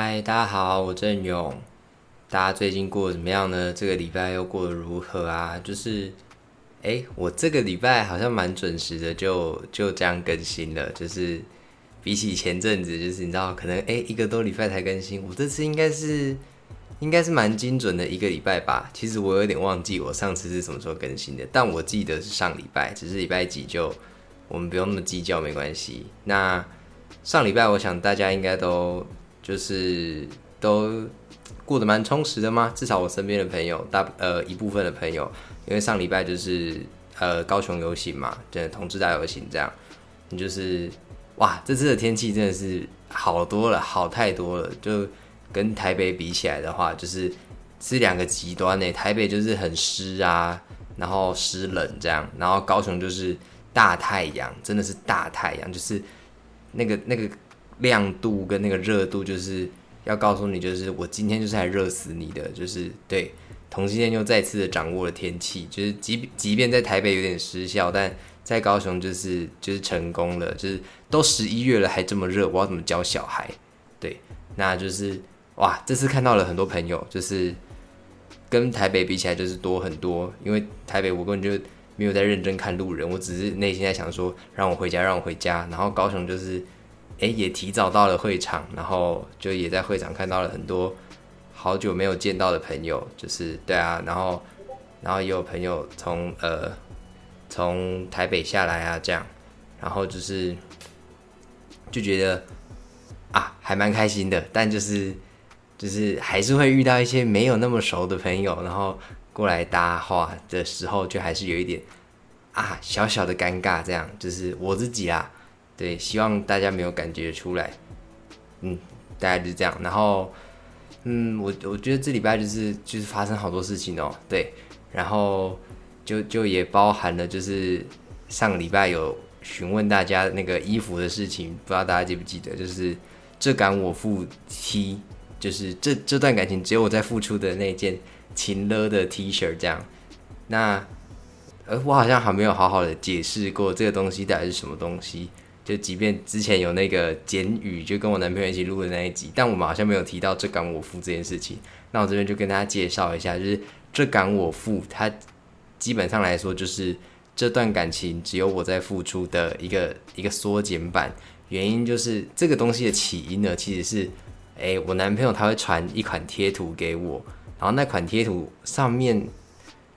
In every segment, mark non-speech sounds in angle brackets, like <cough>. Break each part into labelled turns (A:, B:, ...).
A: 嗨，大家好，我郑勇。大家最近过得怎么样呢？这个礼拜又过得如何啊？就是，哎，我这个礼拜好像蛮准时的，就就这样更新了。就是比起前阵子，就是你知道，可能哎一个多礼拜才更新，我这次应该是应该是蛮精准的一个礼拜吧。其实我有点忘记我上次是什么时候更新的，但我记得是上礼拜，只是礼拜几就我们不用那么计较，没关系。那上礼拜我想大家应该都。就是都过得蛮充实的吗？至少我身边的朋友，大呃一部分的朋友，因为上礼拜就是呃高雄游行嘛，对，同志大游行这样，你就是哇，这次的天气真的是好多了，好太多了，就跟台北比起来的话，就是是两个极端呢。台北就是很湿啊，然后湿冷这样，然后高雄就是大太阳，真的是大太阳，就是那个那个。亮度跟那个热度，就是要告诉你，就是我今天就是来热死你的，就是对。同性恋又再次的掌握了天气，就是即即便在台北有点失效，但在高雄就是就是成功了，就是都十一月了还这么热，我要怎么教小孩？对，那就是哇，这次看到了很多朋友，就是跟台北比起来就是多很多，因为台北我根本就没有在认真看路人，我只是内心在想说让我回家，让我回家，然后高雄就是。哎，也提早到了会场，然后就也在会场看到了很多好久没有见到的朋友，就是对啊，然后然后也有朋友从呃从台北下来啊，这样，然后就是就觉得啊还蛮开心的，但就是就是还是会遇到一些没有那么熟的朋友，然后过来搭话的时候，就还是有一点啊小小的尴尬，这样就是我自己啊。对，希望大家没有感觉出来，嗯，大概就是这样。然后，嗯，我我觉得这礼拜就是就是发生好多事情哦，对，然后就就也包含了就是上个礼拜有询问大家那个衣服的事情，不知道大家记不记得？就是这感我付 T，就是这这段感情只有我在付出的那件情勒的 T 恤这样。那呃，我好像还没有好好的解释过这个东西到底是什么东西。就即便之前有那个简语，就跟我男朋友一起录的那一集，但我们好像没有提到这敢我付这件事情。那我这边就跟大家介绍一下，就是这敢我付，它基本上来说就是这段感情只有我在付出的一个一个缩减版。原因就是这个东西的起因呢，其实是，诶，我男朋友他会传一款贴图给我，然后那款贴图上面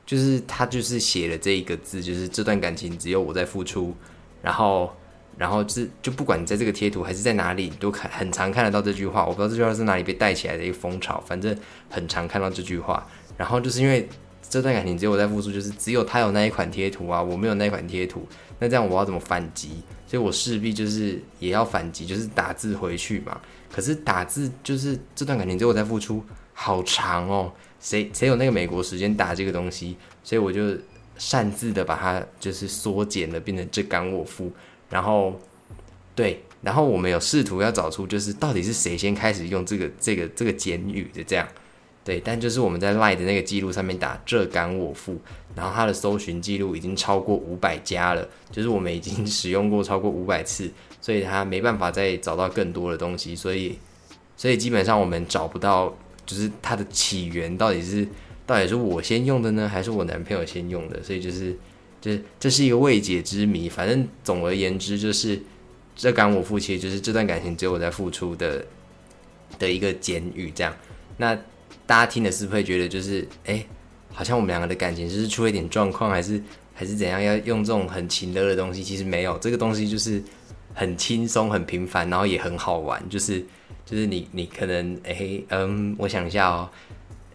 A: 就是他就是写了这一个字，就是这段感情只有我在付出，然后。然后是就不管你在这个贴图还是在哪里，你都看很常看得到这句话。我不知道这句话是哪里被带起来的一个风潮，反正很常看到这句话。然后就是因为这段感情只有我在付出，就是只有他有那一款贴图啊，我没有那一款贴图。那这样我要怎么反击？所以我势必就是也要反击，就是打字回去嘛。可是打字就是这段感情只有我在付出，好长哦。谁谁有那个美国时间打这个东西？所以我就擅自的把它就是缩减了，变成这刚我付。然后，对，然后我们有试图要找出，就是到底是谁先开始用这个这个这个简语的这样，对，但就是我们在 Line 的那个记录上面打“这敢我付”，然后它的搜寻记录已经超过五百家了，就是我们已经 <laughs> 使用过超过五百次，所以它没办法再找到更多的东西，所以，所以基本上我们找不到，就是它的起源到底是到底是我先用的呢，还是我男朋友先用的，所以就是。这这是一个未解之谜，反正总而言之就是这感我付其实就是这段感情只有我在付出的的一个简语，这样。那大家听的是不会觉得就是哎，好像我们两个的感情就是出了一点状况，还是还是怎样？要用这种很情乐的东西？其实没有，这个东西就是很轻松、很平凡，然后也很好玩。就是就是你你可能哎嗯，我想一下哦。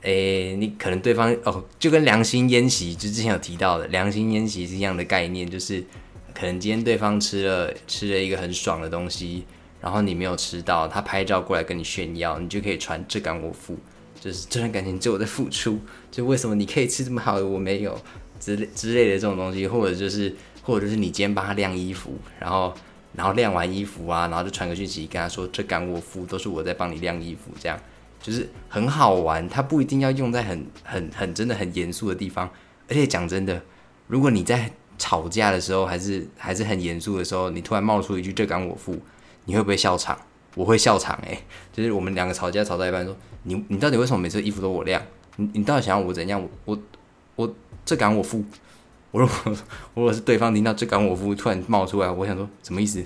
A: 诶，你可能对方哦，就跟良心宴席，就之前有提到的良心宴席是一样的概念，就是可能今天对方吃了吃了一个很爽的东西，然后你没有吃到，他拍照过来跟你炫耀，你就可以传这感我付，就是这段感情只有我在付出，就为什么你可以吃这么好的我没有之类之类的这种东西，或者就是或者就是你今天帮他晾衣服，然后然后晾完衣服啊，然后就传个讯息跟他说这感我付，都是我在帮你晾衣服这样。就是很好玩，它不一定要用在很很很真的很严肃的地方。而且讲真的，如果你在吵架的时候，还是还是很严肃的时候，你突然冒出一句“这敢我付”，你会不会笑场？我会笑场诶，就是我们两个吵架吵到一半，说你你到底为什么每次衣服都我晾？你你到底想要我怎样？我我我这敢我付？我如果如果是对方听到这敢我付突然冒出来，我想说什么意思？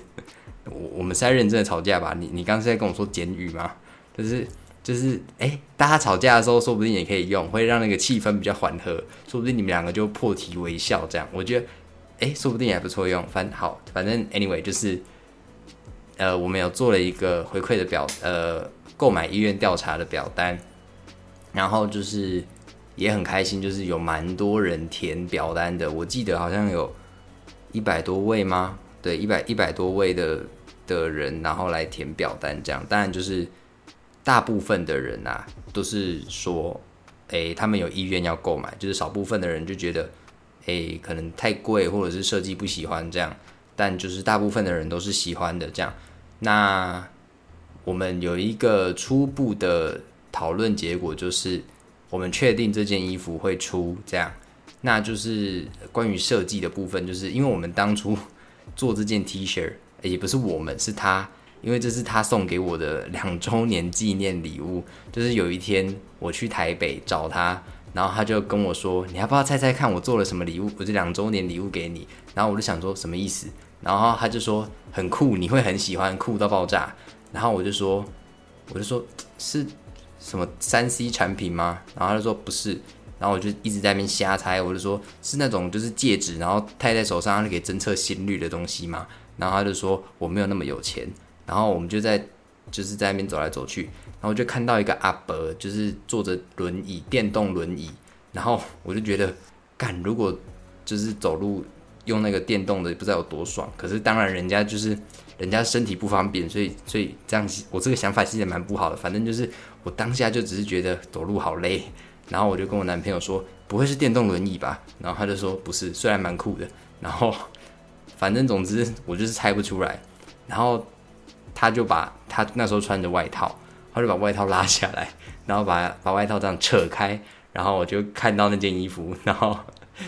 A: 我我们是在认真的吵架吧？你你刚刚是在跟我说简语吗？就是就是哎，大家吵架的时候说不定也可以用，会让那个气氛比较缓和，说不定你们两个就破涕为笑这样。我觉得哎，说不定也不错用。反好，反正 anyway 就是。呃，我们有做了一个回馈的表，呃，购买意愿调查的表单，然后就是也很开心，就是有蛮多人填表单的。我记得好像有一百多位吗？对，一百一百多位的的人，然后来填表单这样。当然就是大部分的人啊，都是说，哎，他们有意愿要购买，就是少部分的人就觉得，哎，可能太贵，或者是设计不喜欢这样。但就是大部分的人都是喜欢的这样。那我们有一个初步的讨论结果，就是我们确定这件衣服会出这样。那就是关于设计的部分，就是因为我们当初做这件 T 恤，也不是我们是他，因为这是他送给我的 <laughs> 两周年纪念礼物。就是有一天我去台北找他，然后他就跟我说：“你要不要猜猜看我做了什么礼物？我这两周年礼物给你。”然后我就想说什么意思？然后他就说很酷，你会很喜欢，酷到爆炸。然后我就说，我就说是什么三 C 产品吗？然后他就说不是。然后我就一直在那边瞎猜，我就说是那种就是戒指，然后戴在手上可以侦测心率的东西吗？然后他就说我没有那么有钱。然后我们就在就是在那边走来走去，然后就看到一个阿伯，就是坐着轮椅，电动轮椅。然后我就觉得，干如果就是走路。用那个电动的不知道有多爽，可是当然人家就是人家身体不方便，所以所以这样我这个想法其实也蛮不好的。反正就是我当下就只是觉得走路好累，然后我就跟我男朋友说不会是电动轮椅吧？然后他就说不是，虽然蛮酷的。然后反正总之我就是猜不出来。然后他就把他那时候穿着外套，他就把外套拉下来，然后把 <laughs> 把外套这样扯开，然后我就看到那件衣服，然后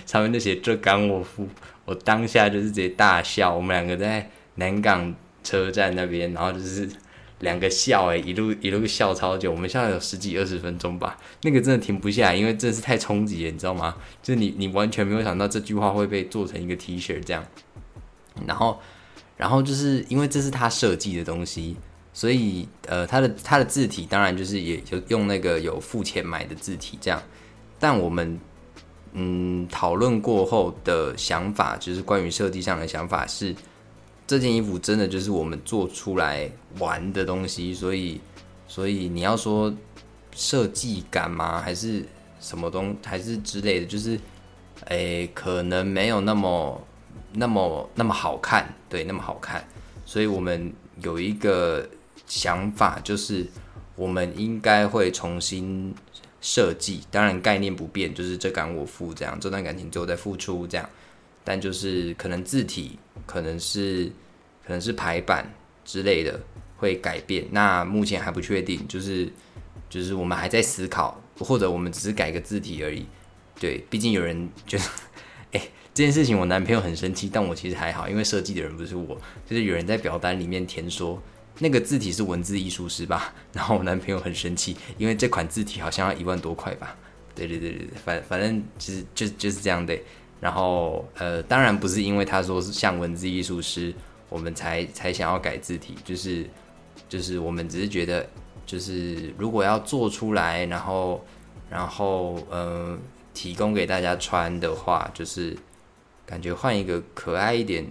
A: 上面就写这刚我夫。我当下就是直接大笑，我们两个在南港车站那边，然后就是两个笑诶，一路 <laughs> 一路笑超久，我们笑了有十几二十分钟吧，那个真的停不下来，因为真的是太冲击了，你知道吗？就是你你完全没有想到这句话会被做成一个 T 恤这样，然后然后就是因为这是他设计的东西，所以呃，他的他的字体当然就是也就用那个有付钱买的字体这样，但我们。嗯，讨论过后的想法就是关于设计上的想法是，这件衣服真的就是我们做出来玩的东西，所以，所以你要说设计感吗？还是什么东，还是之类的，就是，诶，可能没有那么那么那么好看，对，那么好看，所以我们有一个想法，就是我们应该会重新。设计当然概念不变，就是这感我付这样，这段感情最后再付出这样，但就是可能字体，可能是可能是排版之类的会改变，那目前还不确定，就是就是我们还在思考，或者我们只是改个字体而已。对，毕竟有人就 <laughs> 哎这件事情我男朋友很生气，但我其实还好，因为设计的人不是我，就是有人在表单里面填说。那个字体是文字艺术师吧？<laughs> 然后我男朋友很生气，因为这款字体好像要一万多块吧？对对对对对，反反正其实就就是这样的。然后呃，当然不是因为他说是像文字艺术师，我们才才想要改字体，就是就是我们只是觉得，就是如果要做出来，然后然后呃提供给大家穿的话，就是感觉换一个可爱一点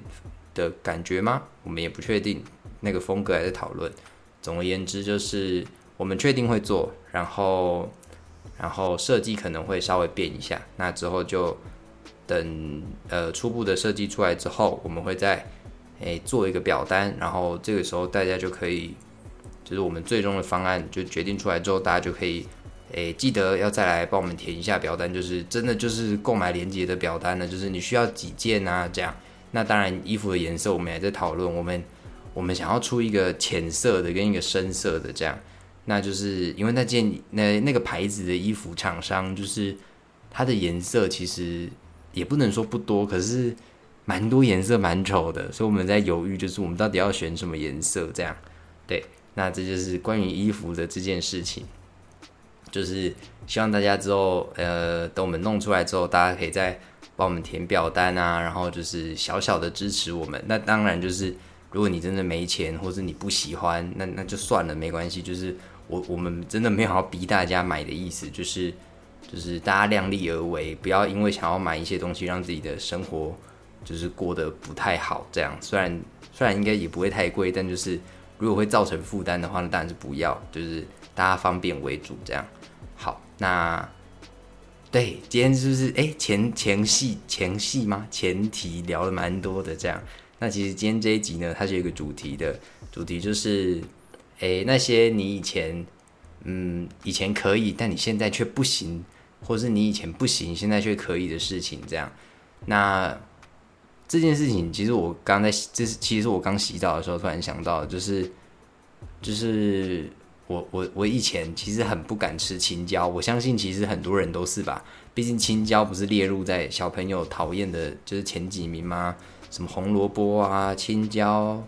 A: 的感觉吗？我们也不确定。那个风格还在讨论。总而言之，就是我们确定会做，然后，然后设计可能会稍微变一下。那之后就等呃初步的设计出来之后，我们会再诶做一个表单，然后这个时候大家就可以，就是我们最终的方案就决定出来之后，大家就可以诶记得要再来帮我们填一下表单，就是真的就是购买链接的表单呢，就是你需要几件啊这样。那当然衣服的颜色我们也在讨论，我们。我们想要出一个浅色的跟一个深色的这样，那就是因为那件那那个牌子的衣服厂商就是它的颜色其实也不能说不多，可是蛮多颜色蛮丑的，所以我们在犹豫，就是我们到底要选什么颜色这样。对，那这就是关于衣服的这件事情，就是希望大家之后，呃，等我们弄出来之后，大家可以再帮我们填表单啊，然后就是小小的支持我们。那当然就是，如果你真的没钱，或者你不喜欢，那那就算了，没关系。就是我我们真的没有要逼大家买的意思，就是就是大家量力而为，不要因为想要买一些东西，让自己的生活就是过得不太好。这样虽然虽然应该也不会太贵，但就是。如果会造成负担的话，那当然是不要，就是大家方便为主这样。好，那对今天是不是哎前前戏前戏吗？前提聊了蛮多的这样。那其实今天这一集呢，它是有一个主题的，主题就是哎那些你以前嗯以前可以，但你现在却不行，或是你以前不行，现在却可以的事情这样。那这件事情其实我刚在，这是其实我刚洗澡的时候突然想到，就是就是我我我以前其实很不敢吃青椒，我相信其实很多人都是吧，毕竟青椒不是列入在小朋友讨厌的，就是前几名吗？什么红萝卜啊、青椒、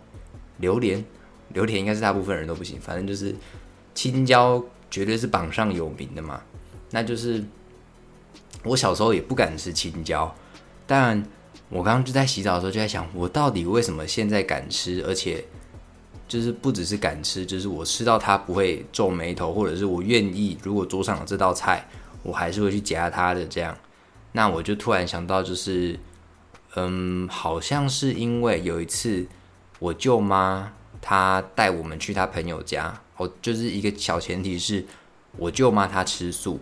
A: 榴莲，榴莲应该是大部分人都不行，反正就是青椒绝对是榜上有名的嘛。那就是我小时候也不敢吃青椒，但。我刚刚就在洗澡的时候就在想，我到底为什么现在敢吃，而且就是不只是敢吃，就是我吃到它不会皱眉头，或者是我愿意，如果桌上有这道菜，我还是会去夹它的这样。那我就突然想到，就是嗯，好像是因为有一次我舅妈她带我们去她朋友家，哦，就是一个小前提是我舅妈她吃素，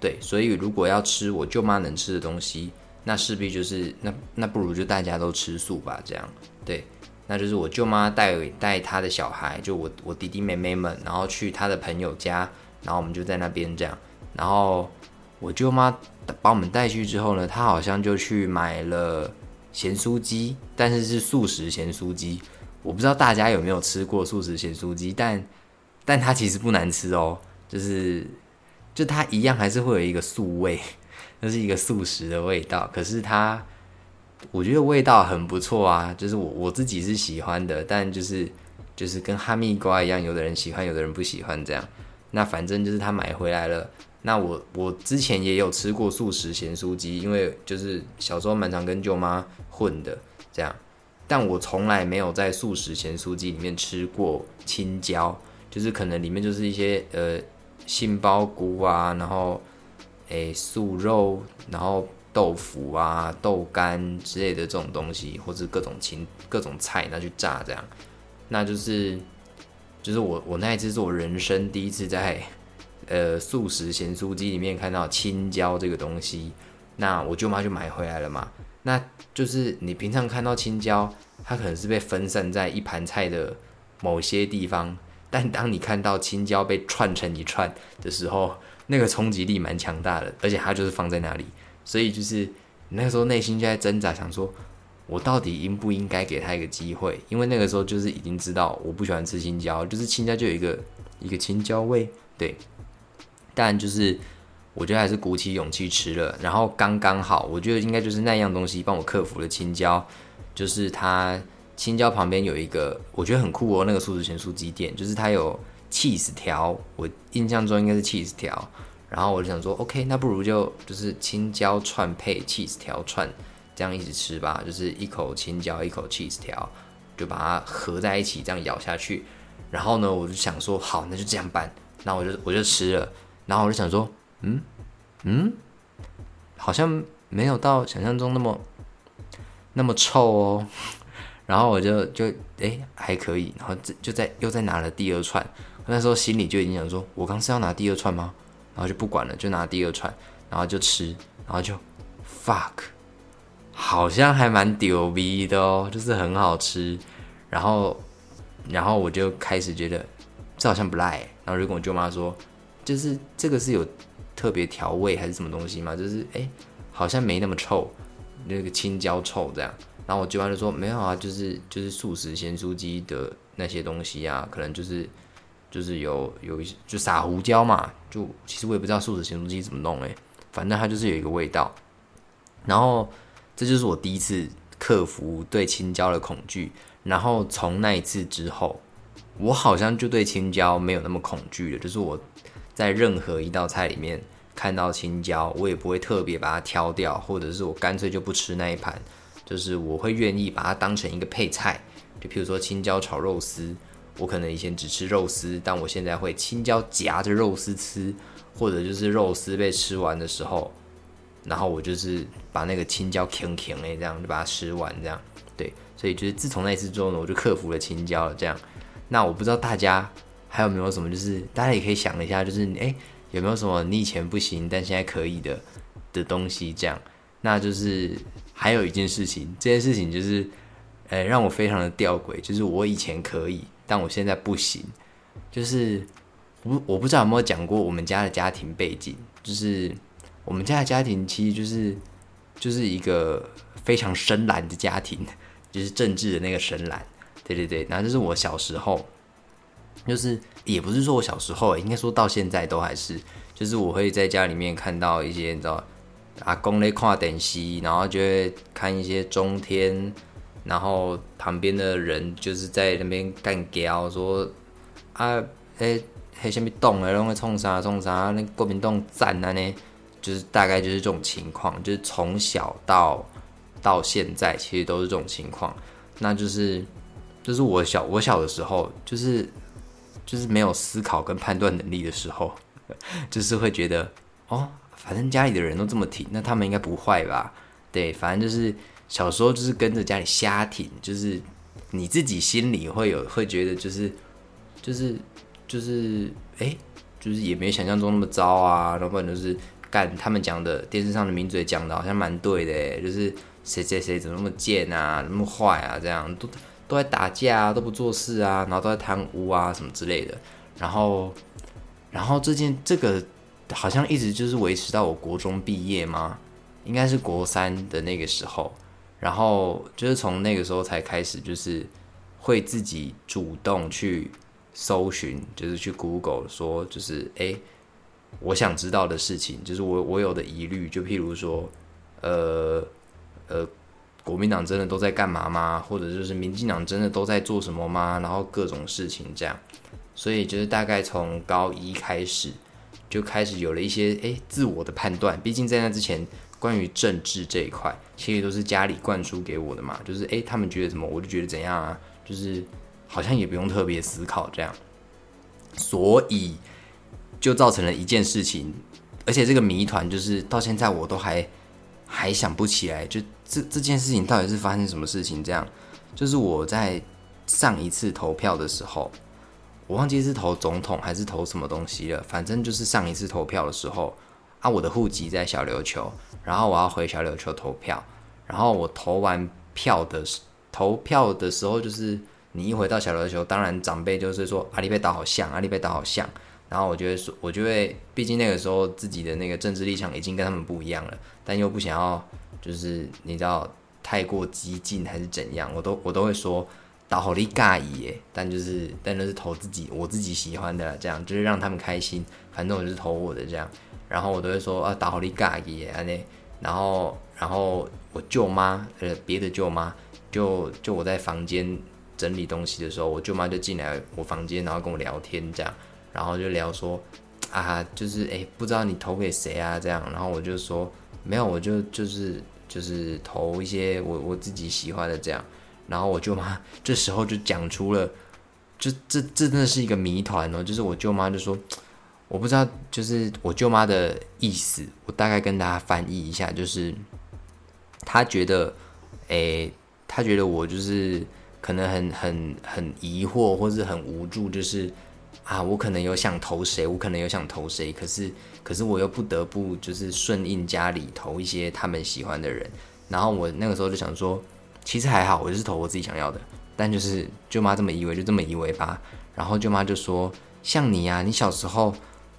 A: 对，所以如果要吃我舅妈能吃的东西。那势必就是那那不如就大家都吃素吧，这样对，那就是我舅妈带带她的小孩，就我我弟弟妹妹们，然后去她的朋友家，然后我们就在那边这样，然后我舅妈把我们带去之后呢，她好像就去买了咸酥鸡，但是是素食咸酥鸡，我不知道大家有没有吃过素食咸酥鸡，但 <laughs> 但它其实不难吃哦，就是就它一样还是会有一个素味。<laughs> 那是一个素食的味道，可是它，我觉得味道很不错啊，就是我我自己是喜欢的，但就是就是跟哈密瓜一样，有的人喜欢，有的人不喜欢这样。那反正就是他买回来了，那我我之前也有吃过素食咸酥鸡，因为就是小时候蛮常跟舅妈混的这样，但我从来没有在素食咸酥鸡里面吃过青椒，就是可能里面就是一些呃杏鲍菇啊，然后。诶，素肉，然后豆腐啊、豆干之类的这种东西，或者各种青各种菜拿去炸，这样，那就是，就是我我那一次是我人生第一次在呃素食咸酥鸡里面看到青椒这个东西，那我舅妈就买回来了嘛。那就是你平常看到青椒，它可能是被分散在一盘菜的某些地方，但当你看到青椒被串成一串的时候，那个冲击力蛮强大的，而且它就是放在那里，所以就是那个时候内心就在挣扎，想说我到底应不应该给他一个机会？因为那个时候就是已经知道我不喜欢吃青椒，就是青椒就有一个一个青椒味，对。但就是我觉得还是鼓起勇气吃了，然后刚刚好，我觉得应该就是那样东西帮我克服了青椒，就是它青椒旁边有一个我觉得很酷哦，那个素食全素鸡店，就是它有。cheese 条，我印象中应该是 cheese 条，然后我就想说，OK，那不如就就是青椒串配 cheese 条串，这样一直吃吧，就是一口青椒，一口 cheese 条，就把它合在一起，这样咬下去。然后呢，我就想说，好，那就这样办。那我就我就吃了，然后我就想说，嗯嗯，好像没有到想象中那么那么臭哦。<laughs> 然后我就就哎还可以，然后就就在又再拿了第二串。那时候心里就已经想说，我刚是要拿第二串吗？然后就不管了，就拿第二串，然后就吃，然后就 fuck，好像还蛮屌逼的哦，就是很好吃。然后，然后我就开始觉得这好像不赖。然后就跟我舅妈说，就是这个是有特别调味还是什么东西吗？就是哎，好像没那么臭，那个青椒臭这样。然后我舅妈就说没有啊，就是就是素食咸酥鸡的那些东西啊，可能就是。就是有有一些就撒胡椒嘛，就其实我也不知道素食咸酥鸡怎么弄诶，反正它就是有一个味道。然后这就是我第一次克服对青椒的恐惧。然后从那一次之后，我好像就对青椒没有那么恐惧了，就是我在任何一道菜里面看到青椒，我也不会特别把它挑掉，或者是我干脆就不吃那一盘，就是我会愿意把它当成一个配菜，就譬如说青椒炒肉丝，我可能以前只吃肉丝，但我现在会青椒夹着肉丝吃，或者就是肉丝被吃完的时候，然后我就是把那个青椒啃啃哎，这样就把它吃完，这样对，所以就是自从那次之后呢，我就克服了青椒了，这样。那我不知道大家还有没有什么，就是大家也可以想一下，就是诶有没有什么你以前不行但现在可以的的东西？这样，那就是还有一件事情，这件事情就是诶让我非常的吊诡，就是我以前可以，<laughs> 但我现在不行。就是我我不知道有没有讲过我们家的家庭背景，就是我们家的家庭其实就是就是一个非常深蓝的家庭，<laughs> 就是政治的那个深蓝。对对对，然后就是我小时候，就是也不是说我小时候，应该说到现在都还是，就是我会在家里面看到一些你知道阿公咧看电视，然后就会看一些中天，然后旁边的人就是在那边干叫说啊，诶，嘿什么动啊，拢在冲啥冲啥，那国民党赞啊呢，就是大概就是这种情况，就是从小到到现在其实都是这种情况，那就是。就是我小我小的时候，就是就是没有思考跟判断能力的时候，<laughs> 就是会觉得哦，反正家里的人都这么挺，那他们应该不坏吧？对，反正就是小时候就是跟着家里瞎挺，就是你自己心里会有会觉得就是就是就是哎，就是也没想象中那么糟啊，然后就是干他们讲的电视上的名嘴讲的好像蛮对的，就是谁谁谁怎么那么贱啊，那么坏啊，这样都。都在打架啊，都不做事啊，然后都在贪污啊，什么之类的。然后，然后这件这个好像一直就是维持到我国中毕业吗？应该是国三的那个时候。然后就是从那个时候才开始，就是会自己主动去搜寻，就是去 Google 说，就是哎，我想知道的事情，就是我我有的疑虑，就譬如说，呃呃。国民党真的都在干嘛吗？或者就是民进党真的都在做什么吗？然后各种事情这样，所以就是大概从高一开始就开始有了一些诶自我的判断。毕竟在那之前，关于政治这一块，其实都是家里灌输给我的嘛。就是诶，他们觉得什么，我就觉得怎样啊。就是好像也不用特别思考这样，所以就造成了一件事情，而且这个谜团就是到现在我都还还想不起来，就。这这件事情到底是发生什么事情？这样，就是我在上一次投票的时候，我忘记是投总统还是投什么东西了。反正就是上一次投票的时候，啊，我的户籍在小琉球，然后我要回小琉球投票，然后我投完票的投票的时候，就是你一回到小琉球，当然长辈就是说阿里贝岛好像，阿里贝岛好像，然后我就会说，我就会，毕竟那个时候自己的那个政治立场已经跟他们不一样了，但又不想要。就是你知道太过激进还是怎样，我都我都会说打好利尬意耶，但就是但就是投自己我自己喜欢的这样，就是让他们开心，反正我就是投我的这样，然后我都会说啊打好利尬意耶安内，然后然后我舅妈呃别的舅妈就就我在房间整理东西的时候，我舅妈就进来我房间，然后跟我聊天这样，然后就聊说啊就是哎不知道你投给谁啊这样，然后我就说没有我就就是。就是投一些我我自己喜欢的这样，然后我舅妈这时候就讲出了，就这这真的是一个谜团哦。就是我舅妈就说，我不知道，就是我舅妈的意思，我大概跟大家翻译一下，就是她觉得，诶，她觉得我就是可能很很很疑惑，或是很无助，就是啊，我可能有想投谁，我可能有想投谁，可是。可是我又不得不就是顺应家里投一些他们喜欢的人，然后我那个时候就想说，其实还好，我就是投我自己想要的。但就是舅妈这么以为，就这么以为吧。然后舅妈就说：“像你呀，你小时候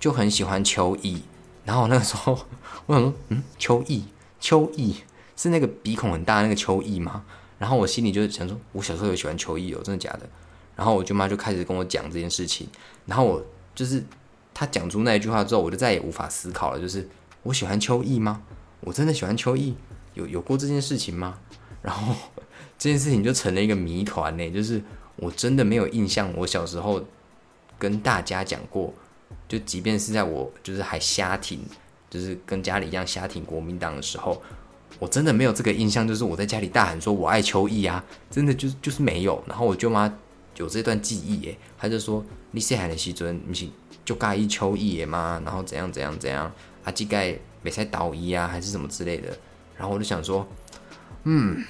A: 就很喜欢秋意。”然后那个时候 <laughs> 我想说：“嗯，秋意，秋意是那个鼻孔很大那个秋意吗？”然后我心里就想说：“我小时候有喜欢秋意哦，真的假的？”然后我舅妈就开始跟我讲这件事情，然后我就是。他讲出那一句话之后，我就再也无法思考了。就是我喜欢秋意吗？我真的喜欢秋意？有有过这件事情吗？然后这件事情就成了一个谜团呢。就是我真的没有印象，我小时候跟大家讲过，就即便是在我就是还瞎挺，就是跟家里一样瞎挺国民党的时候，我真的没有这个印象，就是我在家里大喊说我爱邱毅啊，真的就是就是没有。然后我舅妈有这段记忆耶，她就说你细汉的时阵不是就介意邱毅的吗？然后怎样怎样怎样，啊，即盖没在倒衣啊，还是什么之类的。然后我就想说，嗯，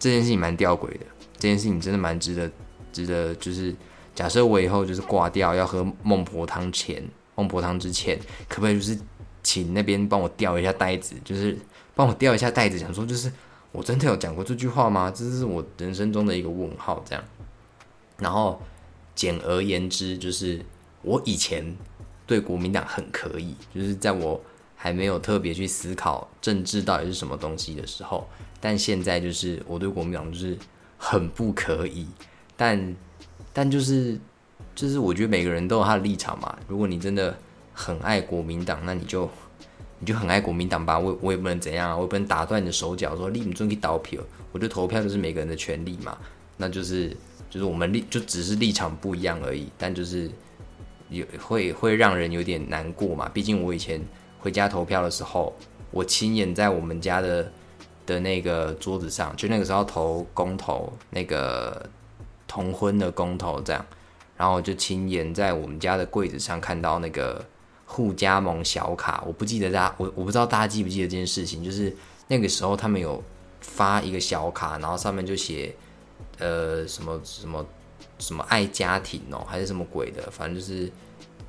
A: 这件事情蛮吊诡的，这件事情真的蛮值得。值得就是，假设我以后就是挂掉要喝孟婆汤前，孟婆汤之前，可不可以就是请那边帮我调一下袋子，就是帮我调一下袋子，想说就是我真的有讲过这句话吗？这是我人生中的一个问号，这样。然后简而言之，就是我以前对国民党很可以，就是在我还没有特别去思考政治到底是什么东西的时候，但现在就是我对国民党就是很不可以。但，但就是，就是我觉得每个人都有他的立场嘛。如果你真的很爱国民党，那你就，你就很爱国民党吧。我我也不能怎样啊，我也不能打断你的手脚，说立你准去投票。我觉得投票就是每个人的权利嘛。那就是，就是我们立就只是立场不一样而已。但就是有会会让人有点难过嘛。毕竟我以前回家投票的时候，我亲眼在我们家的的那个桌子上，就那个时候投公投那个。同婚的公投这样，然后我就亲眼在我们家的柜子上看到那个互加盟小卡。我不记得大家，我我不知道大家记不记得这件事情，就是那个时候他们有发一个小卡，然后上面就写呃什么什么什么爱家庭哦，还是什么鬼的，反正就是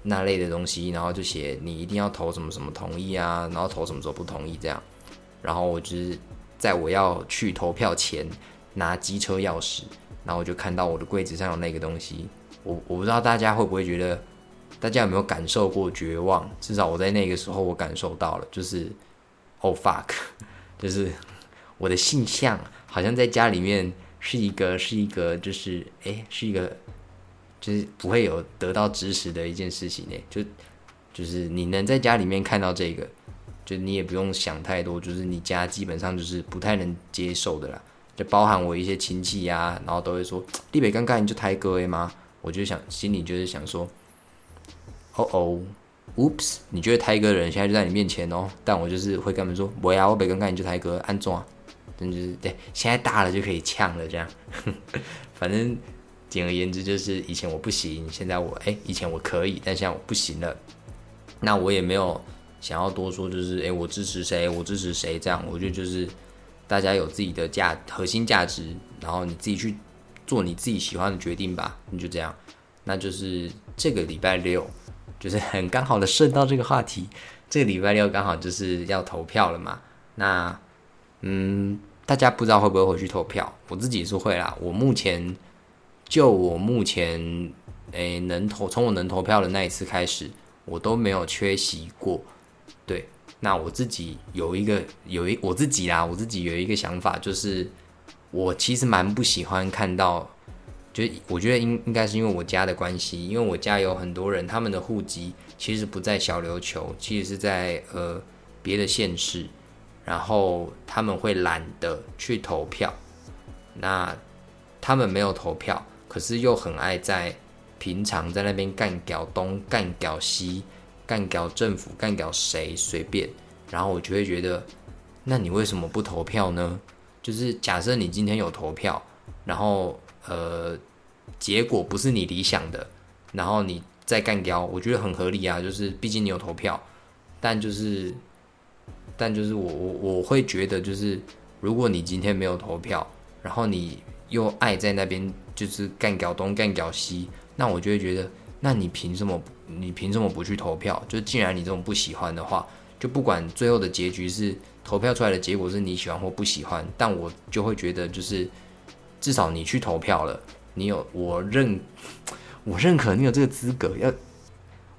A: 那类的东西。然后就写你一定要投什么什么同意啊，然后投什么时候不同意这样。然后我就是在我要去投票前拿机车钥匙。然后我就看到我的柜子上有那个东西，我我不知道大家会不会觉得，大家有没有感受过绝望？至少我在那个时候我感受到了，就是，Oh fuck，<laughs> 就是我的性向好像在家里面是一个是一个就是哎是一个就是不会有得到支持的一件事情呢，就就是你能在家里面看到这个，就你也不用想太多，就是你家基本上就是不太能接受的啦。就包含我一些亲戚呀，然后都会说：“立北刚刚你就抬哥诶吗？”我就想心里就是想说：“哦哦，Oops！你觉得抬哥的人现在就在你面前哦？”但我就是会跟他们说：“我呀，我北刚刚你就抬哥，安装。”真就是对，现在大了就可以呛了这样。反正简而言之就是以前我不行，现在我哎，以前我可以，但现在我不行了。那我也没有想要多说，就是哎，我支持谁，我支持谁这样。我觉得就是。大家有自己的价核心价值，然后你自己去做你自己喜欢的决定吧。你就这样，那就是这个礼拜六，就是很刚好的顺到这个话题。这个礼拜六刚好就是要投票了嘛。那嗯，大家不知道会不会回去投票？我自己是会啦。我目前就我目前诶能投，从我能投票的那一次开始，我都没有缺席过。对。那我自己有一个有一我自己啦，我自己有一个想法，就是我其实蛮不喜欢看到，就我觉得应应该是因为我家的关系，因为我家有很多人，他们的户籍其实不在小琉球，其实是在呃别的县市，然后他们会懒得去投票，那他们没有投票，可是又很爱在平常在那边干屌东干屌西。干掉政府，干掉谁随便，然后我就会觉得，那你为什么不投票呢？就是假设你今天有投票，然后呃，结果不是你理想的，然后你再干掉，我觉得很合理啊。就是毕竟你有投票，但就是，但就是我我我会觉得，就是如果你今天没有投票，然后你又爱在那边就是干掉东干掉西，那我就会觉得。那你凭什么？你凭什么不去投票？就既然你这种不喜欢的话，就不管最后的结局是投票出来的结果是你喜欢或不喜欢，但我就会觉得，就是至少你去投票了，你有我认，<laughs> 我认可你有这个资格。要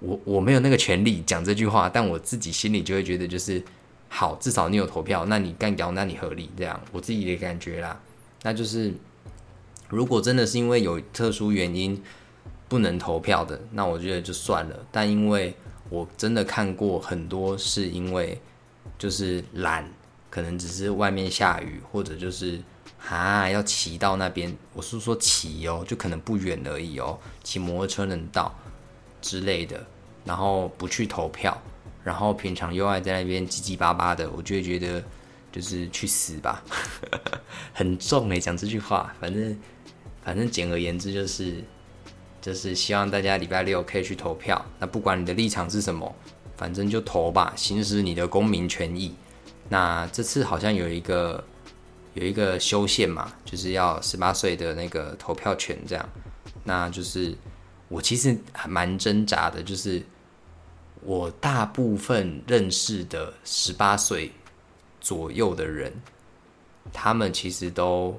A: 我我没有那个权利讲这句话，但我自己心里就会觉得，就是好，至少你有投票，那你干掉，那你合理这样，我自己的感觉啦。那就是如果真的是因为有特殊原因。不能投票的，那我觉得就算了。但因为我真的看过很多，是因为就是懒，可能只是外面下雨，或者就是啊，要骑到那边，我是说骑哦，就可能不远而已哦，骑摩托车能到之类的，然后不去投票，然后平常又爱在那边叽叽巴巴的，我就会觉得就是去死吧，<laughs> 很重诶，讲这句话，反正反正简而言之就是就是希望大家礼拜六可以去投票，那不管你的立场是什么，反正就投吧，行使你的公民权益。那这次好像有一个。有一个修宪嘛，就是要十八岁的那个投票权这样，那就是我其实还蛮挣扎的，就是我大部分认识的十八岁左右的人，他们其实都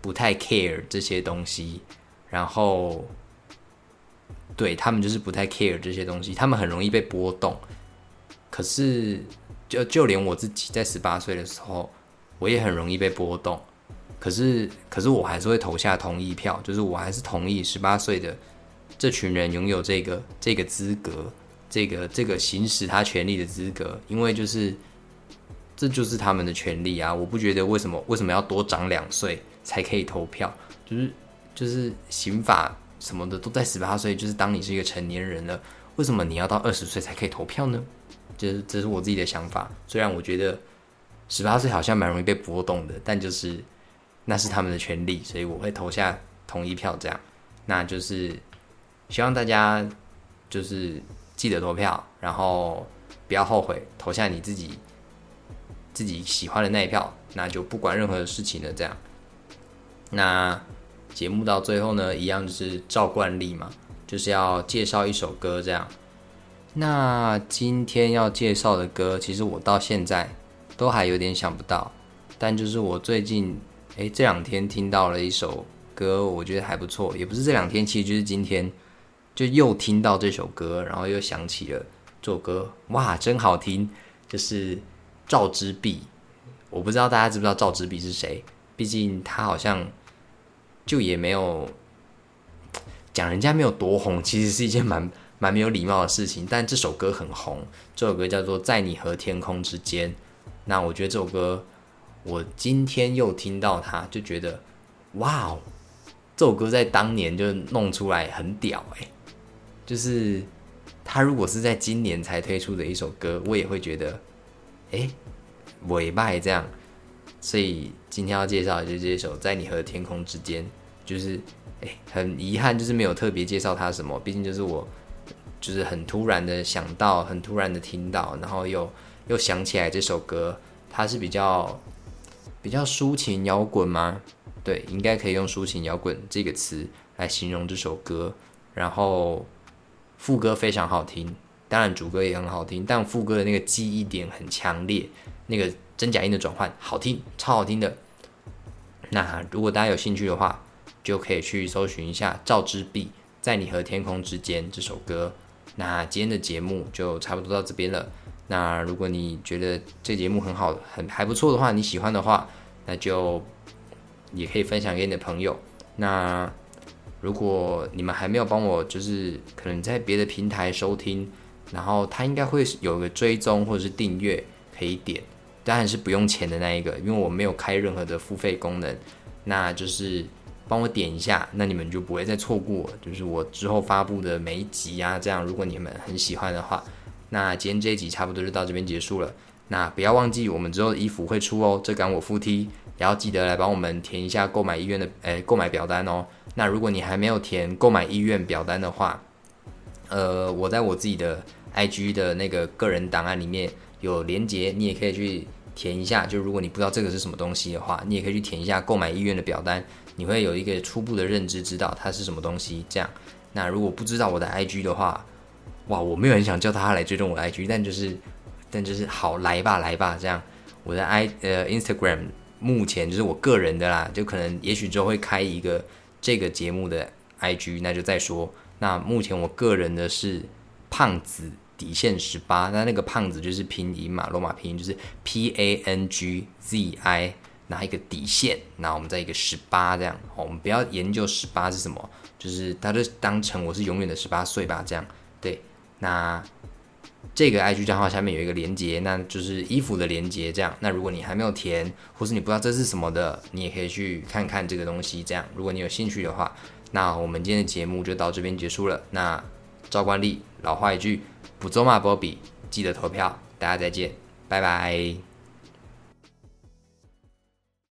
A: 不太 care 这些东西，然后对他们就是不太 care 这些东西，他们很容易被波动。可是就就连我自己在十八岁的时候。我也很容易被波动，可是，可是我还是会投下同意票，就是我还是同意十八岁的这群人拥有这个这个资格，这个这个行使他权利的资格，因为就是这就是他们的权利啊！我不觉得为什么为什么要多长两岁才可以投票，就是就是刑法什么的都在十八岁，就是当你是一个成年人了，为什么你要到二十岁才可以投票呢？就是这是我自己的想法，虽然我觉得。十八岁好像蛮容易被波动的，但就是那是他们的权利，所以我会投下同意票。这样，那就是希望大家就是记得投票，然后不要后悔投下你自己自己喜欢的那一票。那就不管任何事情了。这样，那节目到最后呢，一样就是照惯例嘛，就是要介绍一首歌。这样，那今天要介绍的歌，其实我到现在。都还有点想不到，但就是我最近哎这两天听到了一首歌，我觉得还不错。也不是这两天，其实就是今天就又听到这首歌，然后又想起了这首歌，哇，真好听！就是赵之璧，我不知道大家知不知道赵之璧是谁，毕竟他好像就也没有讲人家没有多红，其实是一件蛮 <laughs> 蛮没有礼貌的事情。但这首歌很红，这首歌叫做《在你和天空之间》。那我觉得这首歌，我今天又听到它，就觉得，哇哦，这首歌在当年就弄出来很屌哎，就是他如果是在今年才推出的一首歌，我也会觉得，哎，尾拜这样。所以今天要介绍的就是这首《在你和天空之间》，就是哎，很遗憾就是没有特别介绍它什么，毕竟就是我就是很突然的想到，很突然的听到，然后又。又想起来这首歌，它是比较比较抒情摇滚吗？对，应该可以用抒情摇滚这个词来形容这首歌。然后副歌非常好听，当然主歌也很好听，但副歌的那个记忆点很强烈，那个真假音的转换好听，超好听的。那如果大家有兴趣的话，就可以去搜寻一下赵之璧在你和天空之间这首歌。那今天的节目就差不多到这边了。那如果你觉得这节目很好，很还不错的话，你喜欢的话，那就也可以分享给你的朋友。那如果你们还没有帮我，就是可能在别的平台收听，然后它应该会有个追踪或者是订阅可以点，当然是不用钱的那一个，因为我没有开任何的付费功能。那就是帮我点一下，那你们就不会再错过，就是我之后发布的每一集啊。这样，如果你们很喜欢的话。那今天这一集差不多就到这边结束了。那不要忘记，我们之后的衣服会出哦，这赶我附梯，也要记得来帮我们填一下购买意愿的诶购买表单哦。那如果你还没有填购买意愿表单的话，呃，我在我自己的 IG 的那个个人档案里面有连接，你也可以去填一下。就如果你不知道这个是什么东西的话，你也可以去填一下购买意愿的表单，你会有一个初步的认知，知道它是什么东西。这样，那如果不知道我的 IG 的话，哇，我没有很想叫他来追踪我 IG，但就是，但就是好来吧，来吧，这样我的 I 呃 Instagram 目前就是我个人的啦，就可能也许之后会开一个这个节目的 IG，那就再说。那目前我个人的是胖子底线十八，那那个胖子就是拼音嘛，罗马拼音就是 P A N G Z I，拿一个底线，那我们再一个十八这样，我们不要研究十八是什么，就是他就当成我是永远的十八岁吧，这样对。那这个 IG 账号下面有一个连接，那就是衣服的连接这样。那如果你还没有填，或是你不知道这是什么的，你也可以去看看这个东西这样。如果你有兴趣的话，那我们今天的节目就到这边结束了。那照惯例，老话一句。不走骂波比记得投票大家再见拜拜。